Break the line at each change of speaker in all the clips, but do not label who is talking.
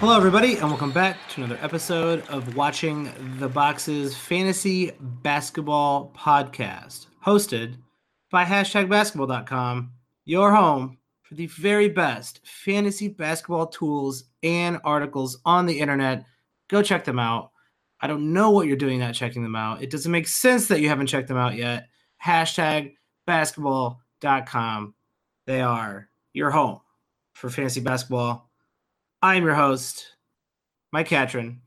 Hello, everybody, and welcome back to another episode of Watching the Boxes Fantasy Basketball Podcast, hosted by hashtag basketball.com, your home for the very best fantasy basketball tools and articles on the internet. Go check them out. I don't know what you're doing not checking them out. It doesn't make sense that you haven't checked them out yet. Hashtag basketball.com. They are your home for fantasy basketball I'm your host, Mike Catron,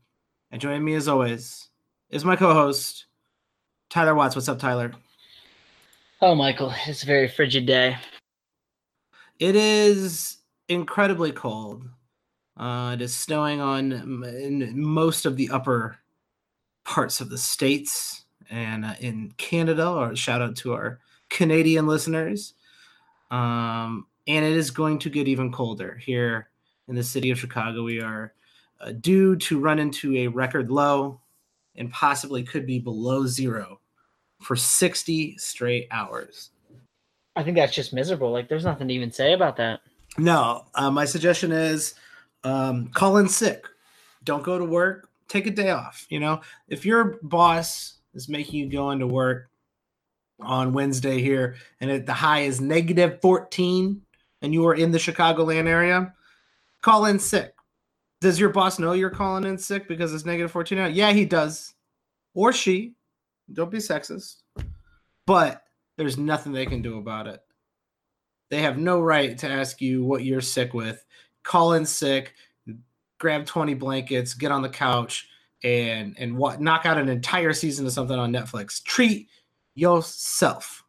and joining me as always is my co-host, Tyler Watts. What's up, Tyler?
Oh, Michael, it's a very frigid day.
It is incredibly cold. Uh, it is snowing on in most of the upper parts of the states and uh, in Canada. Or shout out to our Canadian listeners. Um, and it is going to get even colder here in the city of Chicago. We are uh, due to run into a record low and possibly could be below zero for 60 straight hours.
I think that's just miserable. Like, there's nothing to even say about that.
No, uh, my suggestion is um, call in sick. Don't go to work. Take a day off. You know, if your boss is making you go into work on Wednesday here and it, the high is negative 14 and you are in the Chicagoland area, call in sick. Does your boss know you're calling in sick because it's negative 14 out? Yeah, he does. Or she. Don't be sexist. But there's nothing they can do about it. They have no right to ask you what you're sick with. Call in sick, grab 20 blankets, get on the couch, and and what knock out an entire season of something on Netflix. Treat yourself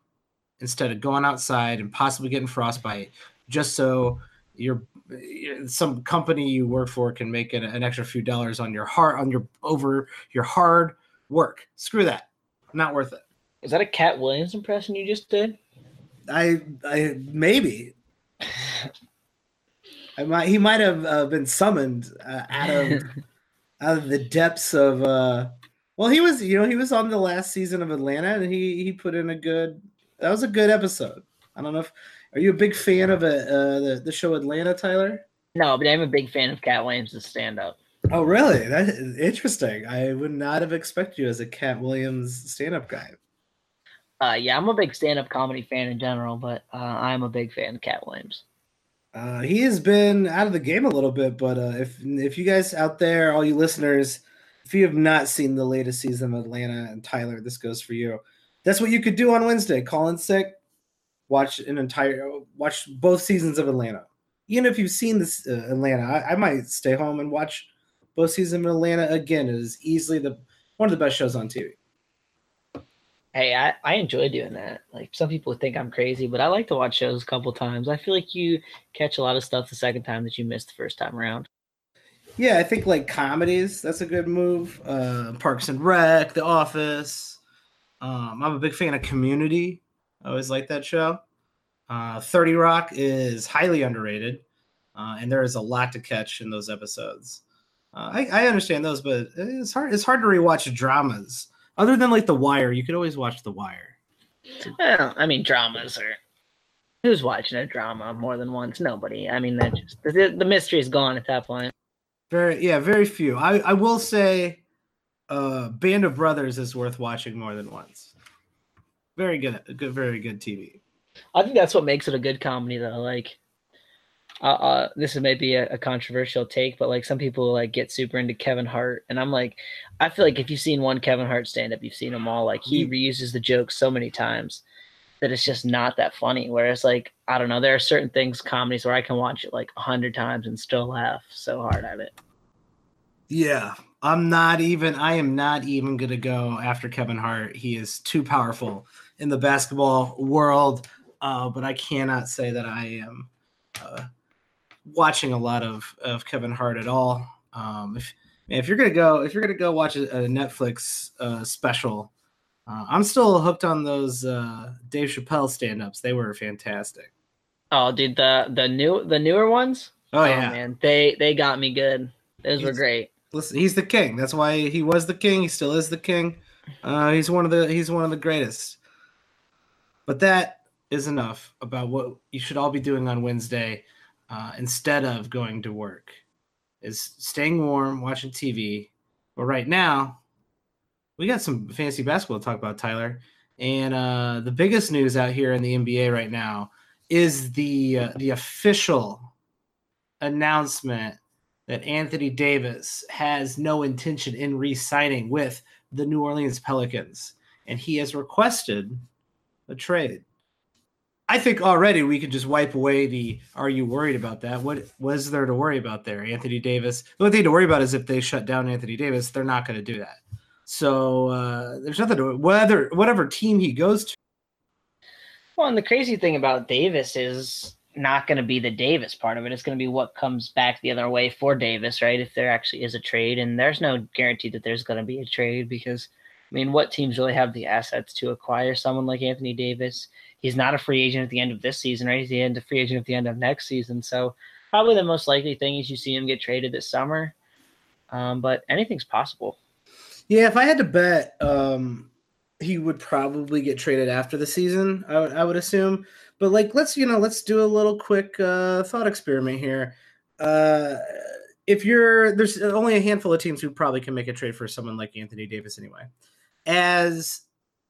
instead of going outside and possibly getting frostbite just so your some company you work for can make an, an extra few dollars on your heart on your over your hard work. Screw that. Not worth it.
Is that a Katt Williams impression you just did?
I I maybe. I might he might have uh, been summoned uh, out of out of the depths of uh well he was you know he was on the last season of Atlanta and he he put in a good that was a good episode. I don't know if are you a big fan of a, uh, the the show Atlanta, Tyler?
No, but I'm a big fan of Katt Williams' stand up.
Oh, really? That is interesting. I would not have expected you as a Katt Williams stand up guy.
Uh, yeah, I'm a big stand up comedy fan in general, but uh, I'm a big fan of Katt Williams.
Uh, he has been out of the game a little bit, but uh, if if you guys out there, all you listeners, if you have not seen the latest season of Atlanta and Tyler, this goes for you. That's what you could do on Wednesday. Call in sick, watch an entire watch both seasons of Atlanta. Even if you've seen this uh, Atlanta, I, I, might stay home and watch both seasons of Atlanta again. It is easily the one of the best shows on TV.
Hey, I, I enjoy doing that. Like some people think I'm crazy, but I like to watch shows a couple times. I feel like you catch a lot of stuff the second time that you missed the first time around.
Yeah, I think like comedies, that's a good move. Uh, Parks and Rec, The Office. Um, I'm a big fan of Community. I always like that show. Uh, 30 Rock is highly underrated, uh, and there is a lot to catch in those episodes. Uh, I, I, understand those, but it's hard. It's hard to rewatch dramas. Other than like The Wire, you could always watch The Wire.
Well, I mean, dramas are. Who's watching a drama more than once? Nobody. I mean, that just the, the mystery is gone at that point.
Very, yeah, very few. I, I will say, uh, Band of Brothers is worth watching more than once very good, good, very good TV.
I think that's what makes it a good comedy, though. Like, uh, uh this is maybe a, a, controversial take, but like some people like get super into Kevin Hart, and I'm like, I feel like if you've seen one Kevin Hart stand up, you've seen them all. Like he reuses the jokes so many times that it's just not that funny. Whereas like I don't know, there are certain things comedies where I can watch it like a hundred times and still laugh so hard at it.
Yeah, I'm not even. I am not even gonna go after Kevin Hart. He is too powerful in the basketball world, uh, but I cannot say that I am uh, watching a lot of, of Kevin Hart at all. Um, if if you're gonna go, if you're gonna go watch a, a Netflix uh, special, uh, I'm still hooked on those uh, Dave Chappelle stand-ups. They were fantastic.
Oh, dude, the the new the newer ones.
Oh, oh yeah,
man, they they got me good. Those he's, were great.
Listen, he's the king. That's why he was the king. He still is the king. Uh, he's one of the he's one of the greatest. But that is enough about what you should all be doing on Wednesday uh, instead of going to work. is staying warm, watching TV. But right now, we got some fantasy basketball to talk about, Tyler. And uh, the biggest news out here in the NBA right now is the uh, the official announcement that Anthony Davis has no intention in re-signing with the New Orleans Pelicans, and he has requested a trade. I think already we could just wipe away the "Are you worried about that?" What was there to worry about there? Anthony Davis. The only thing to worry about is if they shut down Anthony Davis, they're not going to do that. So uh, there's nothing to whether whatever team he goes to.
Well, and the crazy thing about Davis is not going to be the Davis part of it. It's going to be what comes back the other way for Davis, right? If there actually is a trade, and there's no guarantee that there's going to be a trade because, I mean, what teams really have the assets to acquire someone like Anthony Davis? He's not a free agent at the end of this season, right? He's the end of free agent at the end of next season. So probably the most likely thing is you see him get traded this summer. Um, but anything's possible.
Yeah, if I had to bet, um, he would probably get traded after the season. I, I would assume. But like, let's you know, let's do a little quick uh, thought experiment here. Uh, if you're there's only a handful of teams who probably can make a trade for someone like Anthony Davis anyway. As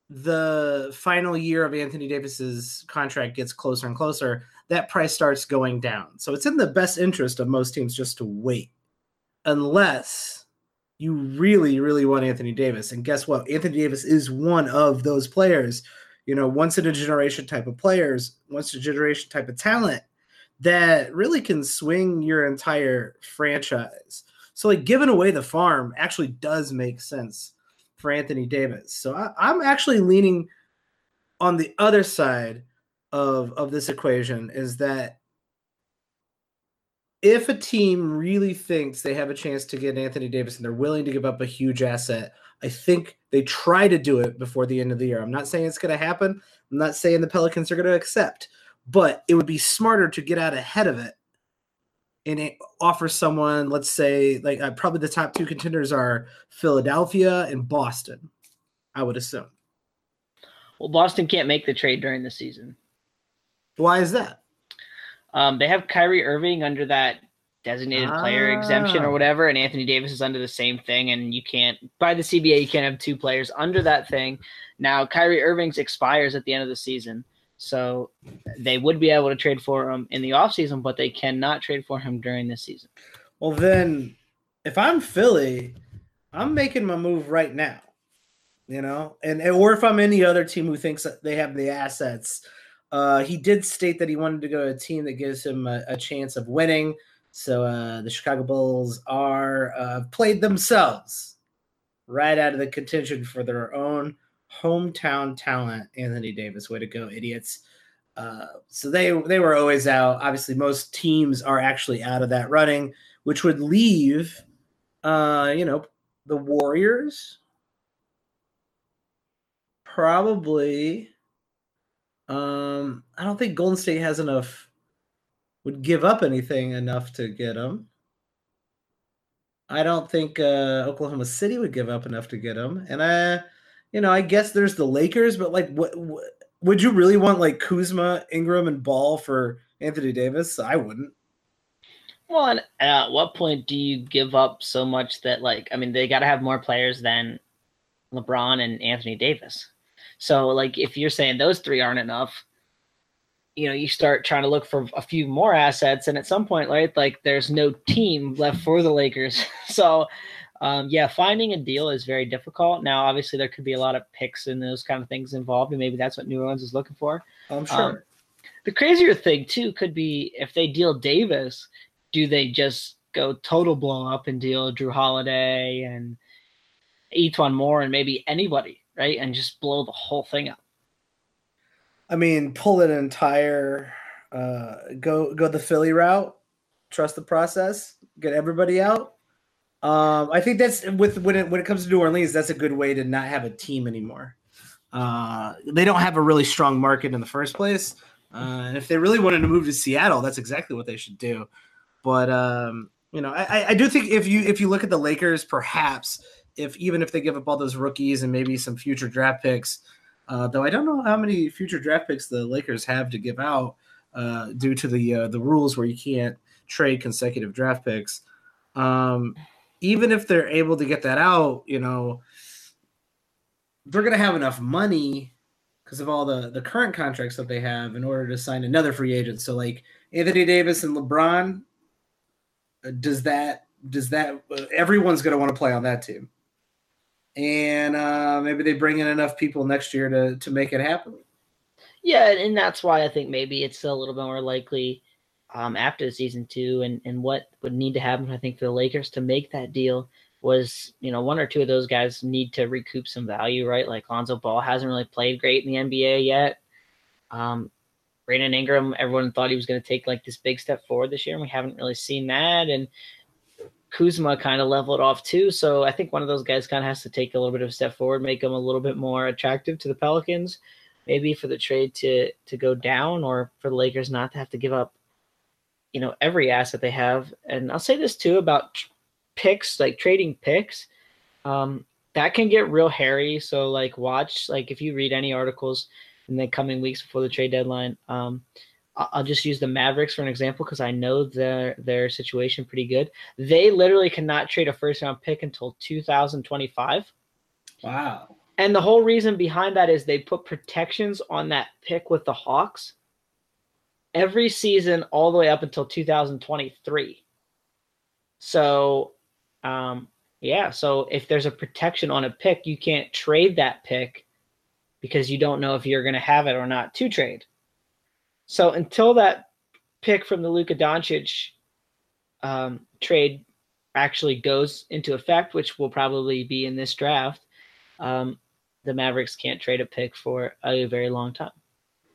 the final year of Anthony Davis's contract gets closer and closer, that price starts going down. So it's in the best interest of most teams just to wait, unless you really, really want Anthony Davis. And guess what? Anthony Davis is one of those players, you know, once in a generation type of players, once in a generation type of talent that really can swing your entire franchise. So, like, giving away the farm actually does make sense for Anthony Davis. So, I, I'm actually leaning on the other side of, of this equation is that if a team really thinks they have a chance to get Anthony Davis and they're willing to give up a huge asset, I think they try to do it before the end of the year. I'm not saying it's going to happen. I'm not saying the Pelicans are going to accept, but it would be smarter to get out ahead of it and offer someone, let's say, like uh, probably the top two contenders are Philadelphia and Boston, I would assume.
Well, Boston can't make the trade during the season.
Why is that?
Um, they have Kyrie Irving under that designated ah. player exemption or ah. whatever, and Anthony Davis is under the same thing. And you can't, by the CBA, you can't have two players under that thing. Now, Kyrie Irving's expires at the end of the season. So they would be able to trade for him in the offseason, but they cannot trade for him during this season.
Well, then, if I'm Philly, I'm making my move right now. You know, and or if I'm any other team who thinks that they have the assets uh, he did state that he wanted to go to a team that gives him a, a chance of winning. So uh, the Chicago Bulls are uh, played themselves right out of the contention for their own hometown talent, Anthony Davis. Way to go, idiots! Uh, so they they were always out. Obviously, most teams are actually out of that running, which would leave, uh, you know, the Warriors probably um, I don't think Golden State has enough. Would give up anything enough to get him. I don't think uh, Oklahoma City would give up enough to get him. And I, you know, I guess there's the Lakers, but like, what, what would you really want like Kuzma, Ingram, and Ball for Anthony Davis? I wouldn't.
Well, and at what point do you give up so much that like I mean they got to have more players than LeBron and Anthony Davis. So like if you're saying those three aren't enough, you know, you start trying to look for a few more assets, and at some point, right, like there's no team left for the Lakers. so um, yeah, finding a deal is very difficult. Now, obviously, there could be a lot of picks and those kind of things involved, and maybe that's what New Orleans is looking for.
I'm sure. Um,
the crazier thing too could be if they deal Davis, do they just go total blow up and deal Jrue Holiday and E'Twaun Moore and maybe anybody? right? And just blow the whole thing up.
I mean, pull an entire uh, go go the Philly route, trust the process, get everybody out. Um, I think that's with when it when it comes to New Orleans, that's a good way to not have a team anymore. Uh, they don't have a really strong market in the first place, uh, and if they really wanted to move to Seattle, that's exactly what they should do. But um, you know, I, I do think if you if you look at the Lakers, perhaps if even if they give up all those rookies and maybe some future draft picks, uh, though I don't know how many future draft picks the Lakers have to give out uh, due to the uh, the rules where you can't trade consecutive draft picks. Um, even if they're able to get that out, you know, they're going to have enough money because of all the the current contracts that they have in order to sign another free agent. So like Anthony Davis and LeBron, uh, does that does that uh, everyone's going to want to play on that team? And uh, maybe they bring in enough people next year to to make it happen.
Yeah, and that's why I think maybe it's a little bit more likely um, after season two, and and what would need to happen, I think, for the Lakers to make that deal was, you know, one or two of those guys need to recoup some value, right? Like Lonzo Ball hasn't really played great in the NBA yet. Um, Brandon Ingram, everyone thought he was going to take like this big step forward this year, and we haven't really seen that. And Kuzma kind of leveled off too. So I think one of those guys kind of has to take a little bit of a step forward, make him a little bit more attractive to the Pelicans maybe for the trade to to go down or for the Lakers not to have to give up you know every asset they have and I'll say this too about picks like trading picks um that can get real hairy so like watch like if you read any articles in the coming weeks before the trade deadline um I'll just use the Mavericks for an example because I know their their situation pretty good. They literally cannot trade a first round pick until 2025.
Wow.
And the whole reason behind that is they put protections on that pick with the Hawks every season all the way up until 2023. So, um, yeah, so if there's a protection on a pick, you can't trade that pick because you don't know if you're going to have it or not to trade. So until that pick from the Luka Doncic um, trade actually goes into effect, which will probably be in this draft, um, the Mavericks can't trade a pick for a very long time.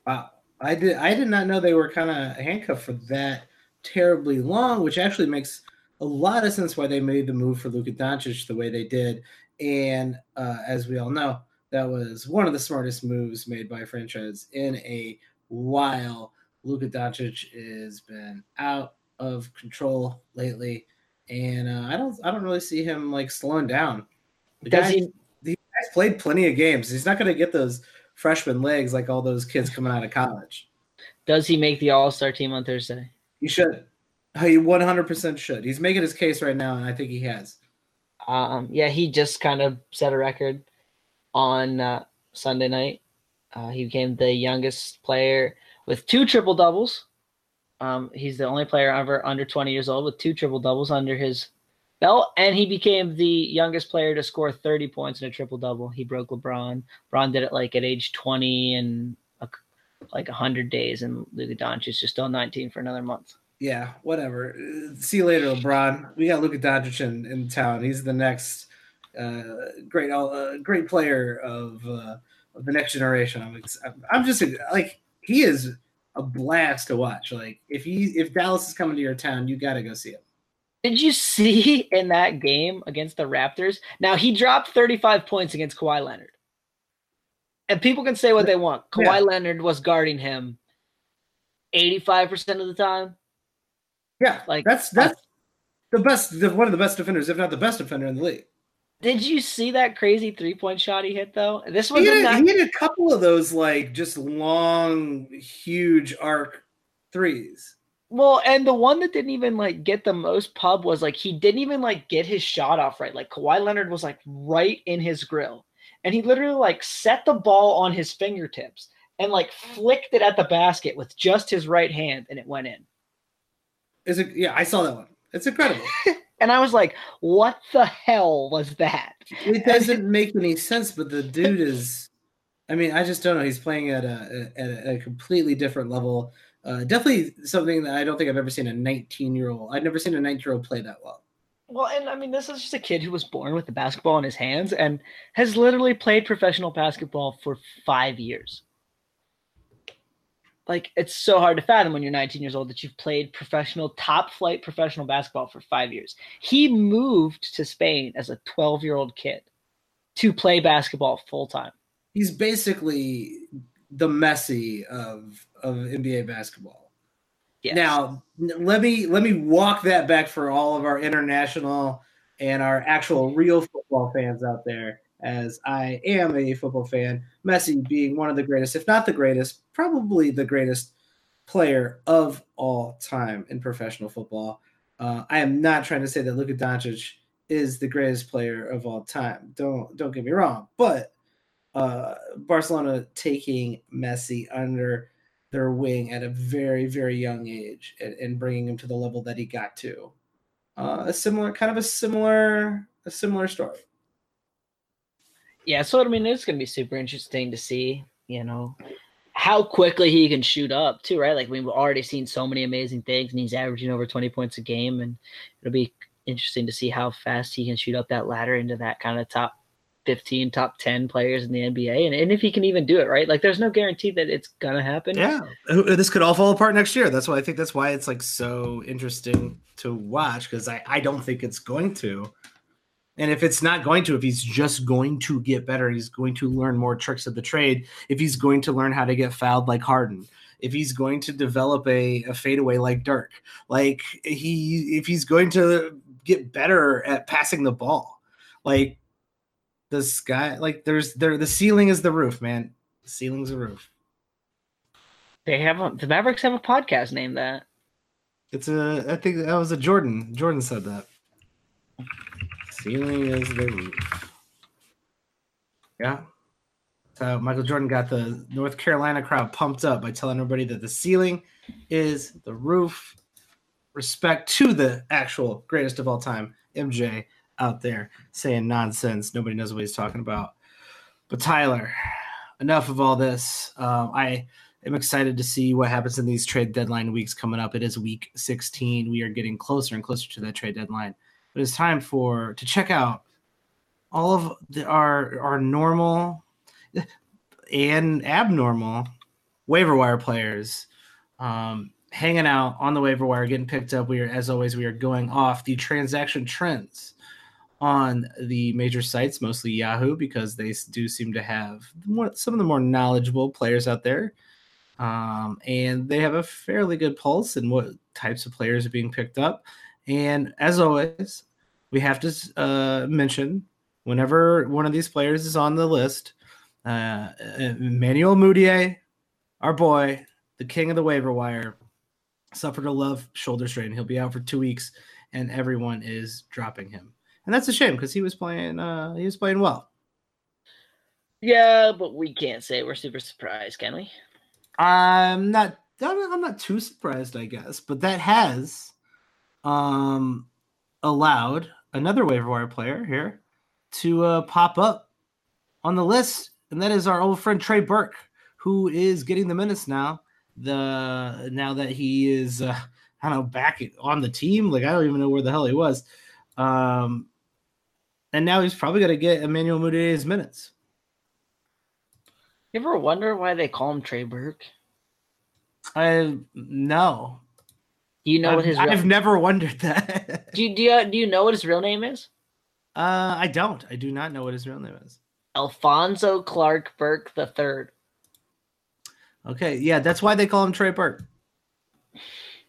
Wow. I did I did not know they were kind of handcuffed for that terribly long, which actually makes a lot of sense why they made the move for Luka Doncic the way they did. And uh, as we all know, that was one of the smartest moves made by a franchise in a while. Luka Doncic has been out of control lately, and uh, I don't I don't really see him like slowing down. The Does guy, he guy's played plenty of games. He's not going to get those freshman legs like all those kids coming out of college.
Does he make the All Star team on Thursday?
He should. He 100% should. He's making his case right now, and I think he has.
Um, yeah, he just kind of set a record on uh, Sunday night. Uh, he became the youngest player with two triple doubles. Um, he's the only player ever under 20 years old with two triple doubles under his belt, and he became the youngest player to score 30 points in a triple double. He broke LeBron. LeBron did it like at age 20 and like 100 days, and Luka Doncic is just still 19 for another month.
Yeah, whatever. See you later, LeBron. We got Luka Doncic in, in town. He's the next uh, great uh, great player of, uh, of the next generation. I'm I'm just like he is a blast to watch. Like if he if Dallas is coming to your town, you got to go see him.
Did you see in that game against the Raptors? Now he dropped 35 points against Kawhi Leonard. And people can say what they want. Kawhi yeah. Leonard was guarding him 85% of the time.
Yeah. Like that's that's the best one of the best defenders, if not the best defender in the league.
Did you see that crazy three point shot he hit though? This was
he had, a, he had a couple of those like just long, huge arc threes.
Well, and the one that didn't even like get the most pub was like he didn't even like get his shot off right. Like Kawhi Leonard was like right in his grill, and he literally like set the ball on his fingertips and like mm. flicked it at the basket with just his right hand, and it went in.
Is it? Yeah, I saw that one. It's incredible.
and I was like, "What the hell was that?"
It doesn't make any sense, but the dude is. I mean, I just don't know. He's playing at a at a completely different level uh, definitely something that I don't think I've ever seen a 19 year old. I've never seen a 19 year old play that well.
Well, and I mean, this is just a kid who was born with the basketball in his hands and has literally played professional basketball for five years. Like, it's so hard to fathom when you're 19 years old that you've played professional, top flight professional basketball for five years. He moved to Spain as a 12 year old kid to play basketball full time.
He's basically the Messi of of NBA basketball. Yes. Now, let me let me walk that back for all of our international and our actual real football fans out there as I am a football fan, Messi being one of the greatest, if not the greatest, probably the greatest player of all time in professional football. Uh, I am not trying to say that Luka Doncic is the greatest player of all time. Don't don't get me wrong, but uh, Barcelona taking Messi under their wing at a very very young age and, and bringing him to the level that he got to. Uh, a similar kind of a similar a similar story.
Yeah, so I mean, it's going to be super interesting to see. You know, how quickly he can shoot up too, right? Like we've already seen so many amazing things, and he's averaging over twenty points a game, and it'll be interesting to see how fast he can shoot up that ladder into that kind of top 15, top 10 players in the NBA. And, and if he can even do it, right? Like there's no guarantee that it's going to happen.
Yeah. This could all fall apart next year. That's why I think that's why it's like so interesting to watch because I, I don't think it's going to. And if it's not going to, if he's just going to get better, he's going to learn more tricks of the trade. If he's going to learn how to get fouled like Harden, if he's going to develop a, a fadeaway like Dirk, like he if he's going to get better at passing the ball. Like the sky, like there's there the ceiling is the roof, man. The ceiling's the roof.
They have a, the Mavericks have a podcast named that.
It's a I think that was a Jordan. Jordan said that. Ceiling is the roof. Yeah. So Michael Jordan got the North Carolina crowd pumped up by telling everybody that the ceiling is the roof respect to the actual greatest of all time, MJ, out there saying nonsense. Nobody knows what he's talking about. But Tyler, enough of all this. Um, I am excited to see what happens in these trade deadline weeks coming up. It is week 16. We are getting closer and closer to that trade deadline. But it's time for to check out all of the, our our normal and abnormal waiver wire players. Um, hanging out on the waiver wire, getting picked up. We are, as always, we are going off the transaction trends on the major sites, mostly Yahoo, because they do seem to have more, some of the more knowledgeable players out there. Um, and they have a fairly good pulse in what types of players are being picked up. And as always, we have to uh, mention whenever one of these players is on the list, uh, Emmanuel Mudiay, our boy, the king of the waiver wire, suffered a love shoulder strain. He'll be out for two weeks, and everyone is dropping him, and that's a shame because he was playing. Uh, he was playing well.
Yeah, but we can't say we're super surprised, can we?
I'm not. I'm not too surprised, I guess, but that has um allowed another waiver wire player here to uh, pop up on the list, and that is our old friend Trey Burke, who is getting the minutes now the now that he is uh, I don't know back on the team. Like I don't even know where the hell he was. Um, and now he's probably going to get Emmanuel Mudiay's minutes.
You ever wonder why they call him Trey Burke?
I no.
Do you know
I've,
what his?
Real, I've never wondered that.
do you, do you, do you know what his real name is?
Uh, I don't. I do not know what his real name is.
Alfonso Clark Burke the third.
Okay, yeah, that's why they call him Trey Burke.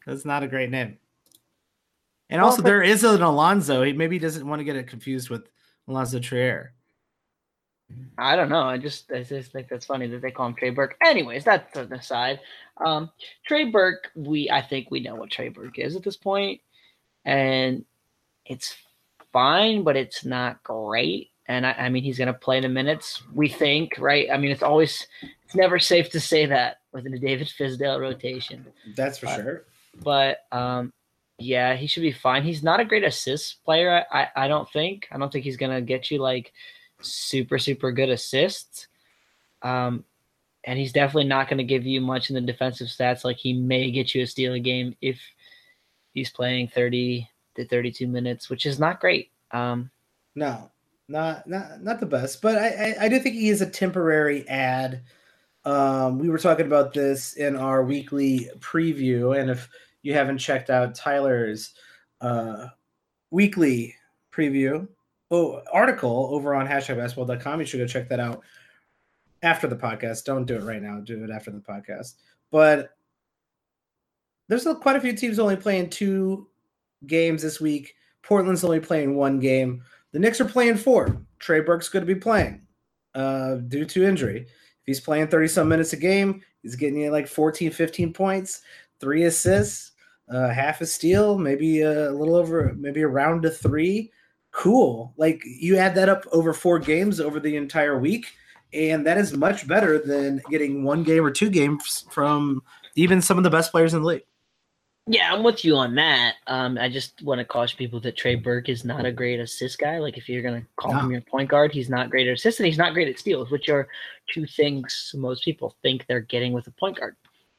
That's not a great name. And also, there is an Alonzo. He maybe doesn't want to get it confused with Allonzo Trier.
I don't know. I just I just think that's funny that they call him Trey Burke. Anyways, that's an aside. Um, Trey Burke, we I think we know what Trey Burke is at this point, and it's fine, but it's not great. And I, I mean, he's going to play the minutes. We think, right? I mean, it's always it's never safe to say that within a David Fizdale rotation.
That's for uh, sure.
But um, yeah, he should be fine. He's not a great assist player. I, I don't think. I don't think he's gonna get you like super super good assists. Um, and he's definitely not gonna give you much in the defensive stats. Like he may get you a steal a game if he's playing thirty to thirty-two minutes, which is not great. Um,
no, not not not the best. But I I, I do think he is a temporary add um, we were talking about this in our weekly preview, and if you haven't checked out Tyler's uh, weekly preview oh, article over on hashtag hashtagbasketball.com, you should go check that out after the podcast. Don't do it right now; do it after the podcast. But there's quite a few teams only playing two games this week. Portland's only playing one game. The Knicks are playing four. Trey Burke's going to be playing uh, due to injury If he's playing 30 some minutes a game, he's getting you like 14, 15 points, three assists. Uh, half a steal, maybe a little over, maybe a round to three. Cool. Like you add that up over four games over the entire week, and that is much better than getting one game or two games from even some of the best players in the league.
Yeah, I'm with you on that. Um, I just want to caution people that Trey Burke is not a great assist guy. Like if you're gonna call no. him your point guard, he's not great at assists and he's not great at steals, which are two things most people think they're getting with a point guard.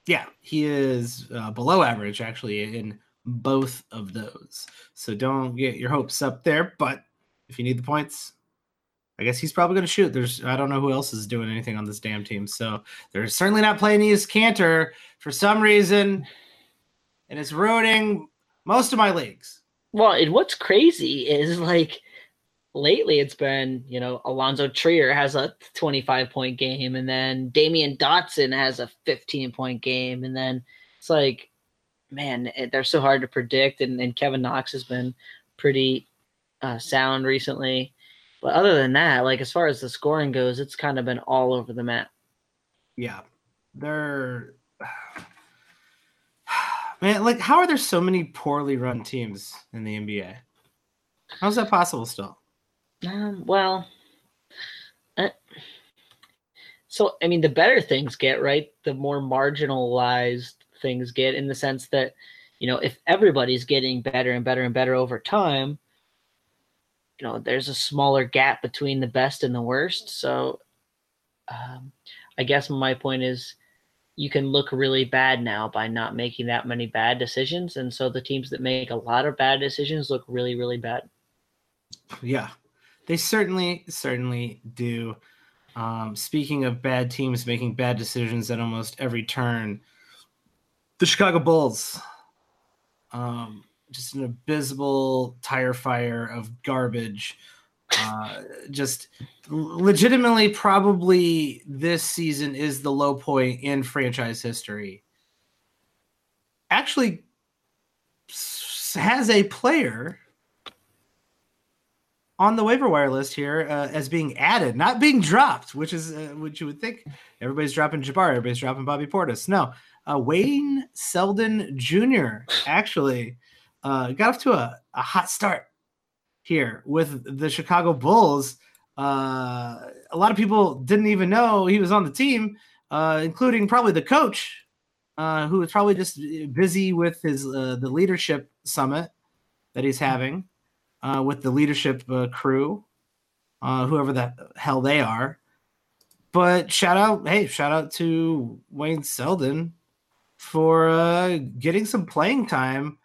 Yeah, he is uh, below average actually in both of those. So don't get your hopes up there. But if you need the points, I guess he's probably going to shoot. There's I don't know who else is doing anything on this damn team. So they're certainly not playing Enes Kanter for some reason, and it's ruining most of my leagues.
Well, and what's crazy is like lately it's been, you know, Allonzo Trier has a 25 point game, and then Damyean Dotson has a 15 point game, and then it's like, man, they're so hard to predict. And, and Kevin Knox has been pretty uh, sound recently. But other than that, like as far as the scoring goes, it's kind of been all over the map.
Yeah. They're man, like how are there so many poorly run teams in the NBA? How's that possible still?
Um, well, uh, so I mean, the better things get, right? The more marginalized things get, in the sense that, you know, if everybody's getting better and better and better over time, you know, there's a smaller gap between the best and the worst. So, um, I guess my point is, you can look really bad now by not making that many bad decisions, and so the teams that make a lot of bad decisions look really, really bad.
Yeah, they certainly, certainly do. Um, speaking of bad teams making bad decisions at almost every turn, the Chicago Bulls, um, just an abysmal tire fire of garbage. Uh, just legitimately, probably this season is the low point in franchise history. Actually, has a player on the waiver wire list here uh, as being added, not being dropped, which is uh, what you would think. Everybody's dropping Jabari, everybody's dropping Bobby Portis. No, uh, Wayne Selden Jr. actually uh, got off to a, a, hot start here with the Chicago Bulls. Uh, a lot of people didn't even know he was on the team, uh, including probably the coach, who was probably just busy with his the leadership summit that he's having uh, with the leadership uh, crew, uh, whoever the hell they are. But shout out, hey, shout out to Wayne Selden for uh, getting some playing time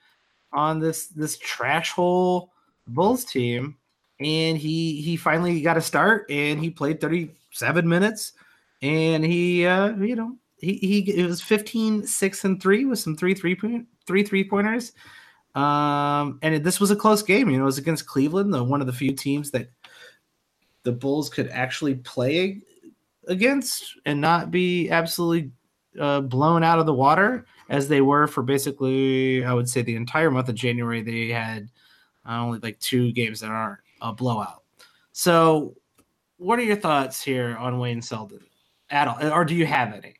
on this this trash hole Bulls team, and he he finally got a start, and he played 37 minutes, and he uh, you know he he it was 15 6 and 3 with some three three point three three pointers um, and this was a close game. You know, it was against Cleveland, the one of the few teams that the Bulls could actually play against and not be absolutely uh, blown out of the water as they were for basically, I would say, the entire month of January. They had uh, only like two games that aren't a blowout. So, what are your thoughts here on Wayne Selden at all, or do you have any?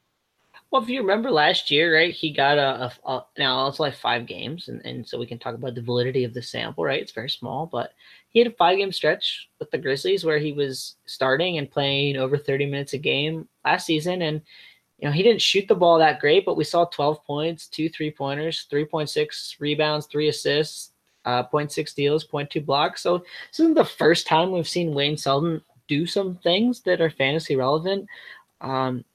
Well, if you remember last year, right, he got a, a, a, now it's like five games, and, and so we can talk about the validity of the sample, right? It's very small, but he had a five game stretch with the Grizzlies where he was starting and playing over 30 minutes a game last season. And, you know, he didn't shoot the ball that great, but we saw 12 points, two three pointers, 3.6 rebounds, three assists, uh, 0.6 steals, 0.2 blocks. So this isn't the first time we've seen Wayne Selden do some things that are fantasy relevant. Um,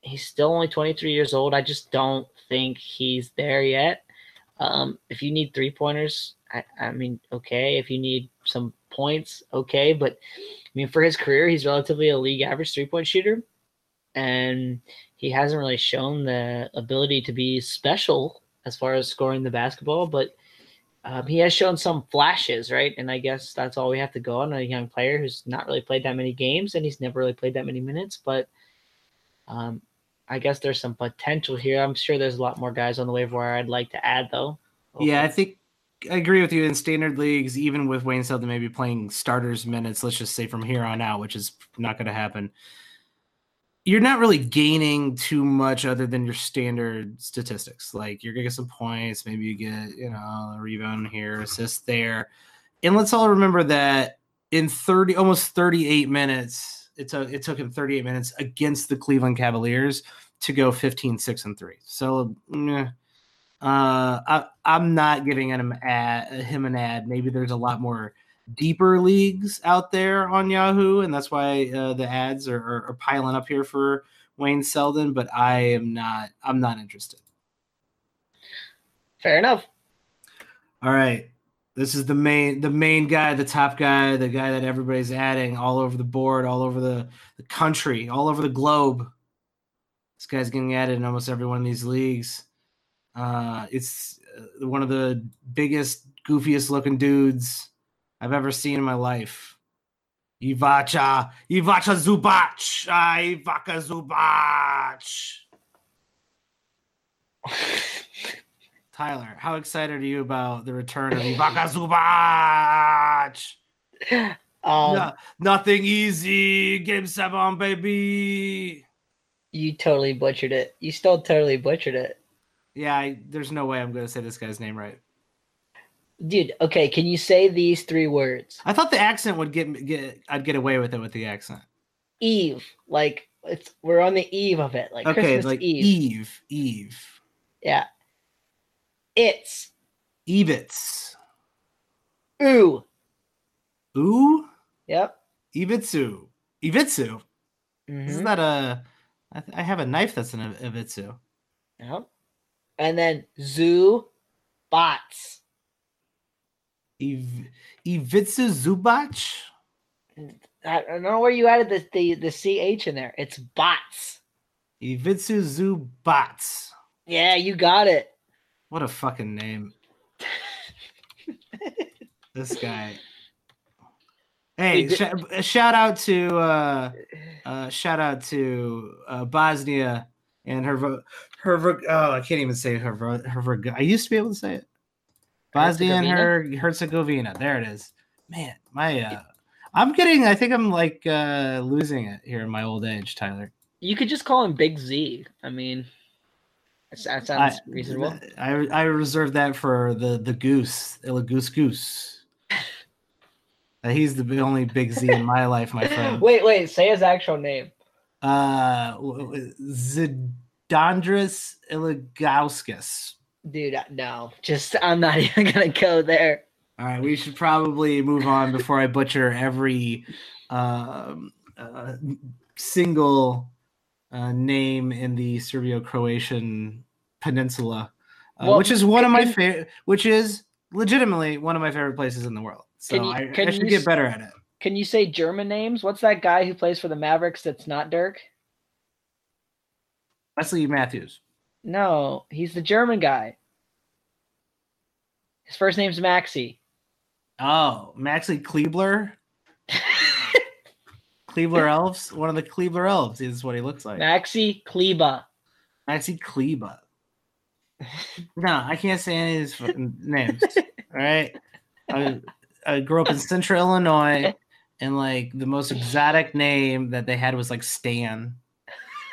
he's still only 23 years old. I just don't think he's there yet. Um, if you need three pointers, I, I, mean, okay. If you need some points, okay. But I mean, for his career, he's relatively a league average three point shooter, and he hasn't really shown the ability to be special as far as scoring the basketball. But um, he has shown some flashes, right? And I guess that's all we have to go on a young player who's not really played that many games and he's never really played that many minutes. But um, I guess there's some potential here. I'm sure there's a lot more guys on the waiver wire I'd like to add though.
Okay. Yeah, I think I agree with you in standard leagues, even with Wayne Selden maybe playing starters minutes, let's just say from here on out, which is not going to happen. you're not really gaining too much other than your standard statistics. Like you're gonna get some points, maybe you get, you know, a rebound here, assist there. And let's all remember that in 30 almost 38 minutes, it took it took him 38 minutes against the Cleveland Cavaliers to go 15, 6, and 3. So uh, I, I'm not giving him, add, him an add. Maybe there's a lot more deeper leagues out there on Yahoo, and that's why uh, the adds are, are, are, piling up here for Wayne Selden. But I am not. I'm not interested.
Fair enough.
All right, this is the main the main guy, the top guy, the guy that everybody's adding all over the board, all over the, the country, all over the globe. This guy's getting added in almost every one of these leagues. Uh, it's uh, one of the biggest, goofiest looking dudes I've ever seen in my life. Ivacha, Ivacha Zubac, ah, Ivacha Zubac. Tyler, how excited are you about the return of Ivacha Zubac? Um, no, nothing easy. Game seven, baby.
You totally butchered it. You still totally butchered it.
Yeah, I, there's no way I'm going to say this guy's name right.
Dude, okay, can you say these three words?
I thought the accent would get me get I'd get away with it with the accent.
Eve, like it's we're on the eve of it, like okay, Christmas like Eve.
Eve, Eve.
Yeah. It's
Evitz.
Ooh.
Ooh.
Yep.
Evitsu. Evitsu. Mm-hmm. Isn't that a? I, th- I have a knife that's an Evitsu.
Yep. And then zoo bots.
Iv- Ivica Zubac?
I don't know where you added the, the, the CH in there. It's bots.
Ivica Zubats.
Yeah, you got it.
What a fucking name. this guy. Hey, sh- shout out to uh, uh, shout out to uh, Bosnia and her her oh I can't even say her her I used to be able to say it. Bosnia and her Herzegovina. There it is. Man, my uh I'm getting I think I'm like uh losing it here in my old age, Tyler.
You could just call him Big Z. I mean that sounds I, reasonable.
I I reserve that for the the goose, the goose goose. He's the only big Z in my life, my friend.
Wait, wait, say his actual name.
Uh Zidandris Ilgauskas
dude, no, just I'm not even gonna go there.
All right, we should probably move on before I butcher every um, uh, single uh, name in the Serbio-Croatian peninsula, uh, well, which is one of my favorite, which is legitimately one of my favorite places in the world. So you, I, I, should get better at it.
Can you say German names? What's that guy who plays for the Mavericks that's not Dirk?
Wesley Matthews.
No, he's the German guy. His first name's Maxi.
Oh, Maxi Kleebler. Kleebler elves. One of the Kleebler elves is what he looks like.
Maxi Kleba.
Maxi Kleba. no, I can't say any of his names. All right. I, I grew up in Central Illinois, and like the most exotic name that they had was like Stan.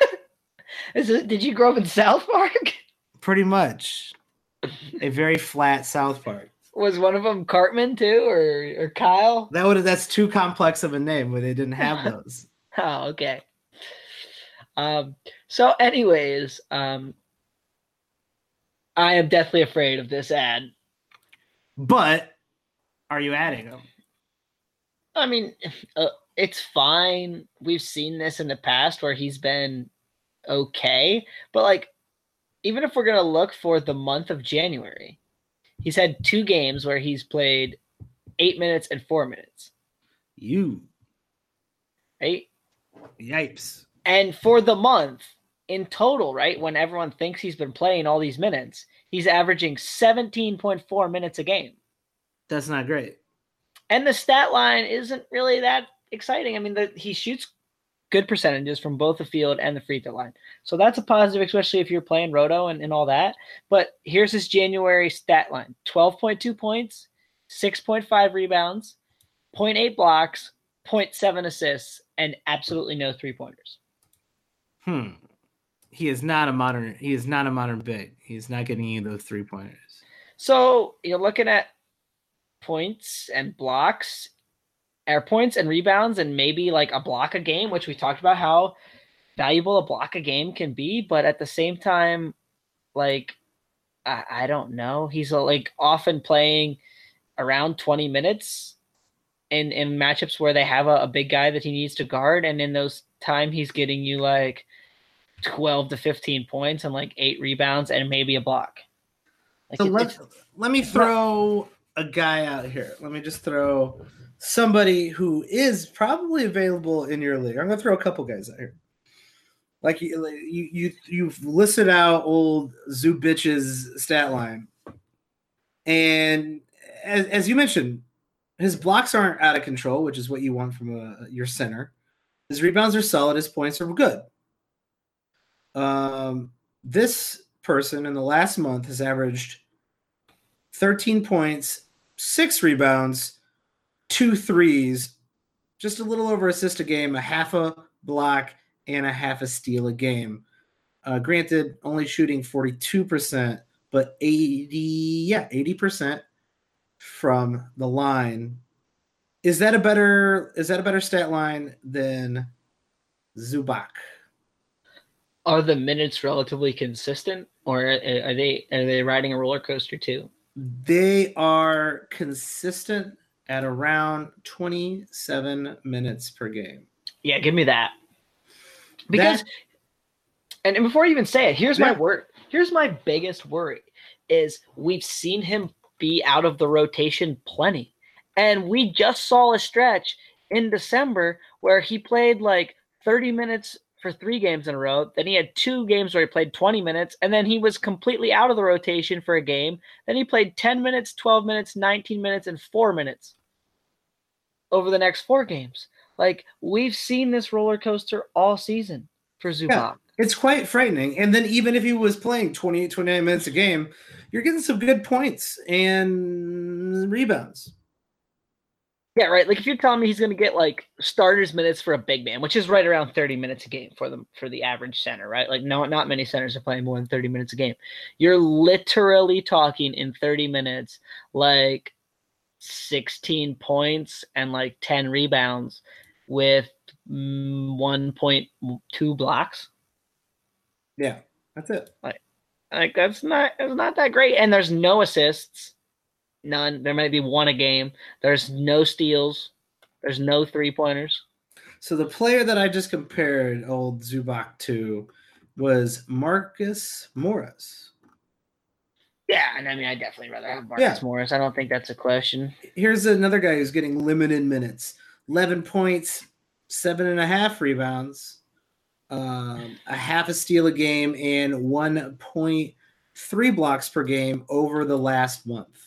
Is it, did you grow up in South Park?
Pretty much. A very flat South Park.
Was one of them Cartman too, or or Kyle?
That would that's too complex of a name where they didn't have those.
oh, okay. Um. So, anyways, um, I am deathly afraid of this add.
But are you adding them?
I mean, uh, it's fine. We've seen this in the past where he's been okay. But like, even if we're gonna look for the month of January, he's had two games where he's played eight minutes and four minutes.
You
right?
Yipes.
And for the month in total, right? When everyone thinks he's been playing all these minutes, he's averaging 17.4 minutes a game.
That's not great.
And the stat line isn't really that exciting. I mean, the, he shoots good percentages from both the field and the free throw line. So that's a positive, especially if you're playing roto and, and all that. But here's his January stat line 12.2 points, 6.5 rebounds, 0.8 blocks, 0.7 assists, and absolutely no three pointers.
Hmm. He is not a modern. He is not a modern big. He is not getting you those three pointers.
So you're looking at points and blocks, air points and rebounds, and maybe like a block a game, which we talked about how valuable a block a game can be. But at the same time, like I, I don't know. He's uh, like often playing around 20 minutes in in matchups where they have a, a big guy that he needs to guard, and in those time he's getting you like 12 to 15 points and like eight rebounds and maybe a block.
Like so it, let, let me throw a guy out here. Let me just throw somebody who is probably available in your league. I'm going to throw a couple guys out here. Like you, you, you you've listed out old Zubac's stat line, and as, as you mentioned, his blocks aren't out of control, which is what you want from a, your center. His rebounds are solid. His points are good. Um, this person in the last month has averaged 13 points, six rebounds, two threes, just a little over assist a game, a half a block, and a half a steal a game. Uh, granted, only shooting 42%, but 80, yeah, 80% from the line. Is that a better is that a better stat line than Zubac?
Are the minutes relatively consistent, or are they are they riding a roller coaster too?
They are consistent at around 27 minutes per game.
Yeah, give me that. Because that, and, and before you even say it, here's yeah. my word. Here's my biggest worry is we've seen him be out of the rotation plenty. And we just saw a stretch in December where he played like 30 minutes for three games in a row. Then he had two games where he played 20 minutes, and then he was completely out of the rotation for a game. Then he played 10 minutes, 12 minutes, 19 minutes, and four minutes over the next four games. Like we've seen this roller coaster all season for Zubac. Yeah,
it's quite frightening. And then even if he was playing 28, 29 minutes a game, you're getting some good points and rebounds.
Yeah, right. Like if you're telling me he's going to get like starters minutes for a big man, which is right around 30 minutes a game for them for the average center, right? Like no, not many centers are playing more than 30 minutes a game. You're literally talking in 30 minutes, like 16 points and like 10 rebounds with mm, 1.2 blocks.
Yeah, that's it.
Like like that's not it's not that great. And there's no assists, none. There might be one a game. There's no steals. There's no three pointers.
So the player that I just compared old Zubac to was Marcus Morris.
Yeah, and I mean, I definitely rather have Marcus yeah. Morris. I don't think that's a question.
Here's another guy who's getting limited minutes: eleven points, seven and a half rebounds, um, a half a steal a game and 1.3 blocks per game over the last month.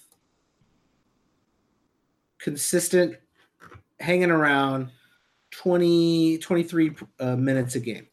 Consistent, hanging around 20, 23 uh, minutes a game.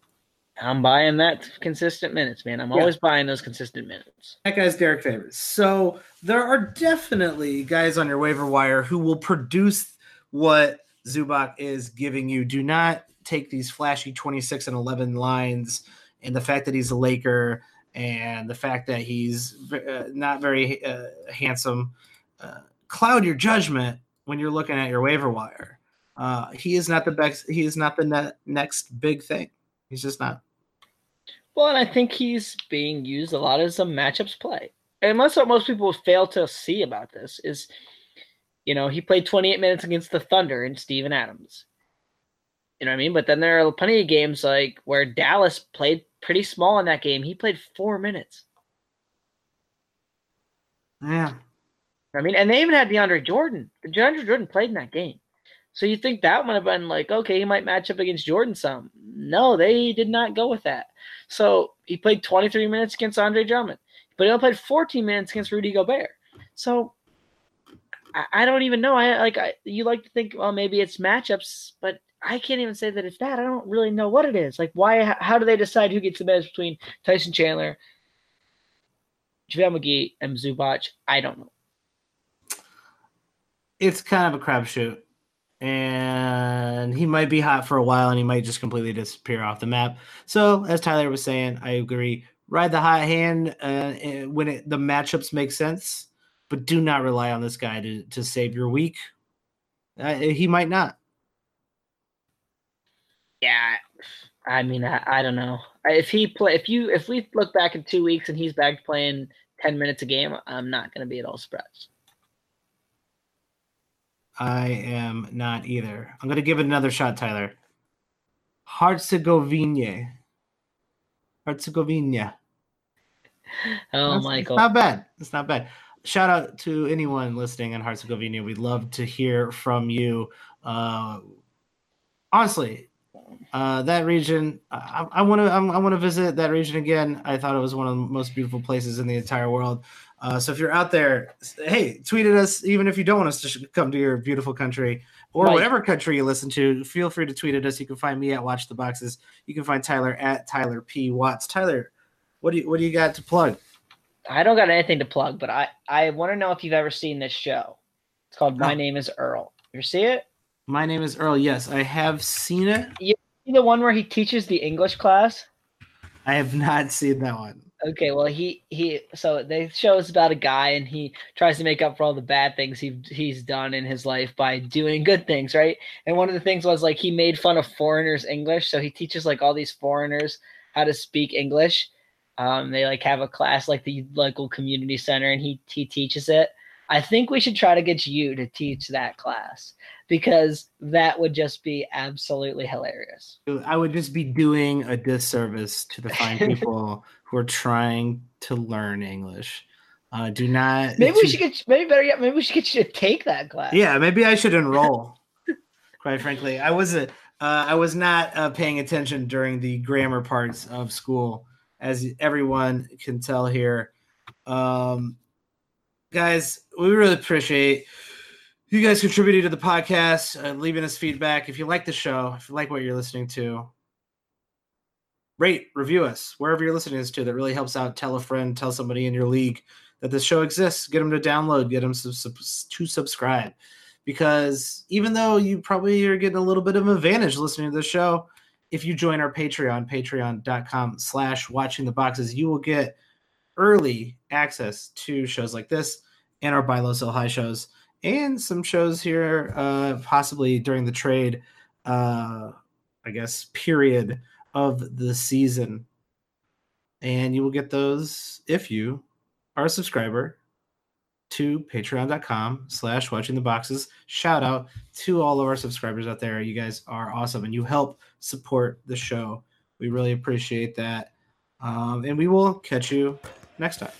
I'm buying that consistent minutes, man. I'm yeah. always buying those consistent minutes.
That guy's Derrick Favors. So there are definitely guys on your waiver wire who will produce what Zubac is giving you. Do not take these flashy 26 and 11 lines and the fact that he's a Laker and the fact that he's uh, not very uh, handsome uh, cloud your judgment when you're looking at your waiver wire. Uh, he is not the best. He is not the ne- next big thing. He's just not.
Well, and I think he's being used a lot as a matchups play. And most what most people fail to see about this is, you know, he played 28 minutes against the Thunder and Steven Adams. You know what I mean? But then there are plenty of games like where Dallas played pretty small in that game. He played four minutes.
Yeah.
I mean, and they even had DeAndre Jordan. DeAndre Jordan played in that game. So you think that might have been like, okay, he might match up against Jordan some. No, they did not go with that. So he played 23 minutes against Andre Drummond, but he only played 14 minutes against Rudy Gobert. So I, I don't even know. I like I, you like to think, well, maybe it's matchups, but I can't even say that it's that. I don't really know what it is. Like, why? How do they decide who gets the minutes between Tyson Chandler, JaVale McGee, and Zubac? I don't know.
It's kind of a crapshoot. And he might be hot for a while and he might just completely disappear off the map. So, as Tyler was saying, I agree. Ride the hot hand uh, when it, the matchups make sense, but do not rely on this guy to, to save your week. Uh, he might not.
Yeah, I mean, I, I don't know. If he play, if you, if we look back in two weeks and he's back playing ten minutes a game, I'm not going to be at all surprised.
I am not either. I'm going to give it another shot, Tyler. Herzegovina. Herzegovina.
Oh,
That's,
Michael.
It's not bad. It's not bad. Shout out to anyone listening in Herzegovina. We'd love to hear from you. Uh, honestly, uh, that region, I want to, I want to visit that region again. I thought it was one of the most beautiful places in the entire world. Uh, so if you're out there, hey, tweet at us. Even if you don't want us to come to your beautiful country or right. whatever country you listen to, feel free to tweet at us. You can find me at Watch the Boxes. You can find Tyler at Tyler P Watts. Tyler, what do you what do you got to plug?
I don't got anything to plug, but I I want to know if you've ever seen this show. It's called My oh. Name Is Earl. You see it?
My name is Earl. Yes, I have seen it.
You see the one where he teaches the English class?
I have not seen that one.
Okay, well he he so they show us about a guy and he tries to make up for all the bad things he he's done in his life by doing good things, right? And one of the things was like he made fun of foreigners English, so he teaches like all these foreigners how to speak English. Um, they like have a class like the local community center and he he teaches it. I think we should try to get you to teach that class because that would just be absolutely hilarious.
I would just be doing a disservice to the fine people who are trying to learn English. Uh, do not.
Maybe we should get. Maybe better yet. Maybe we should get you to take that class.
Yeah, maybe I should enroll. quite frankly, I was a. Uh, I was not uh, paying attention during the grammar parts of school, as everyone can tell here. Um, guys, we really appreciate you guys contributing to the podcast, uh, leaving us feedback. If you like the show, if you like what you're listening to, rate, review us wherever you're listening to. That really helps out. Tell a friend, tell somebody in your league that this show exists. Get them to download, get them to, to subscribe. Because even though you probably are getting a little bit of an advantage listening to the show, if you join our Patreon, patreon.com slash watching the boxes, you will get early access to shows like this and our buy low sell high shows and some shows here uh possibly during the trade uh i guess period of the season. And you will get those if you are a subscriber to patreon.com slash watching the boxes. Shout out to all of our subscribers out there. You guys are awesome and you help support the show. We really appreciate that. Um, and we will catch you next time.